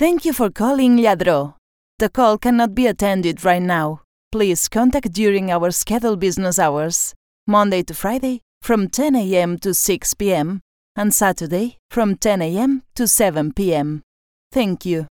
Thank you for calling Lladró. The call cannot be attended right now. Please contact during our scheduled business hours, Monday to Friday from 10 a.m. to 6 p.m. and Saturday from 10 a.m. to 7 p.m. Thank you.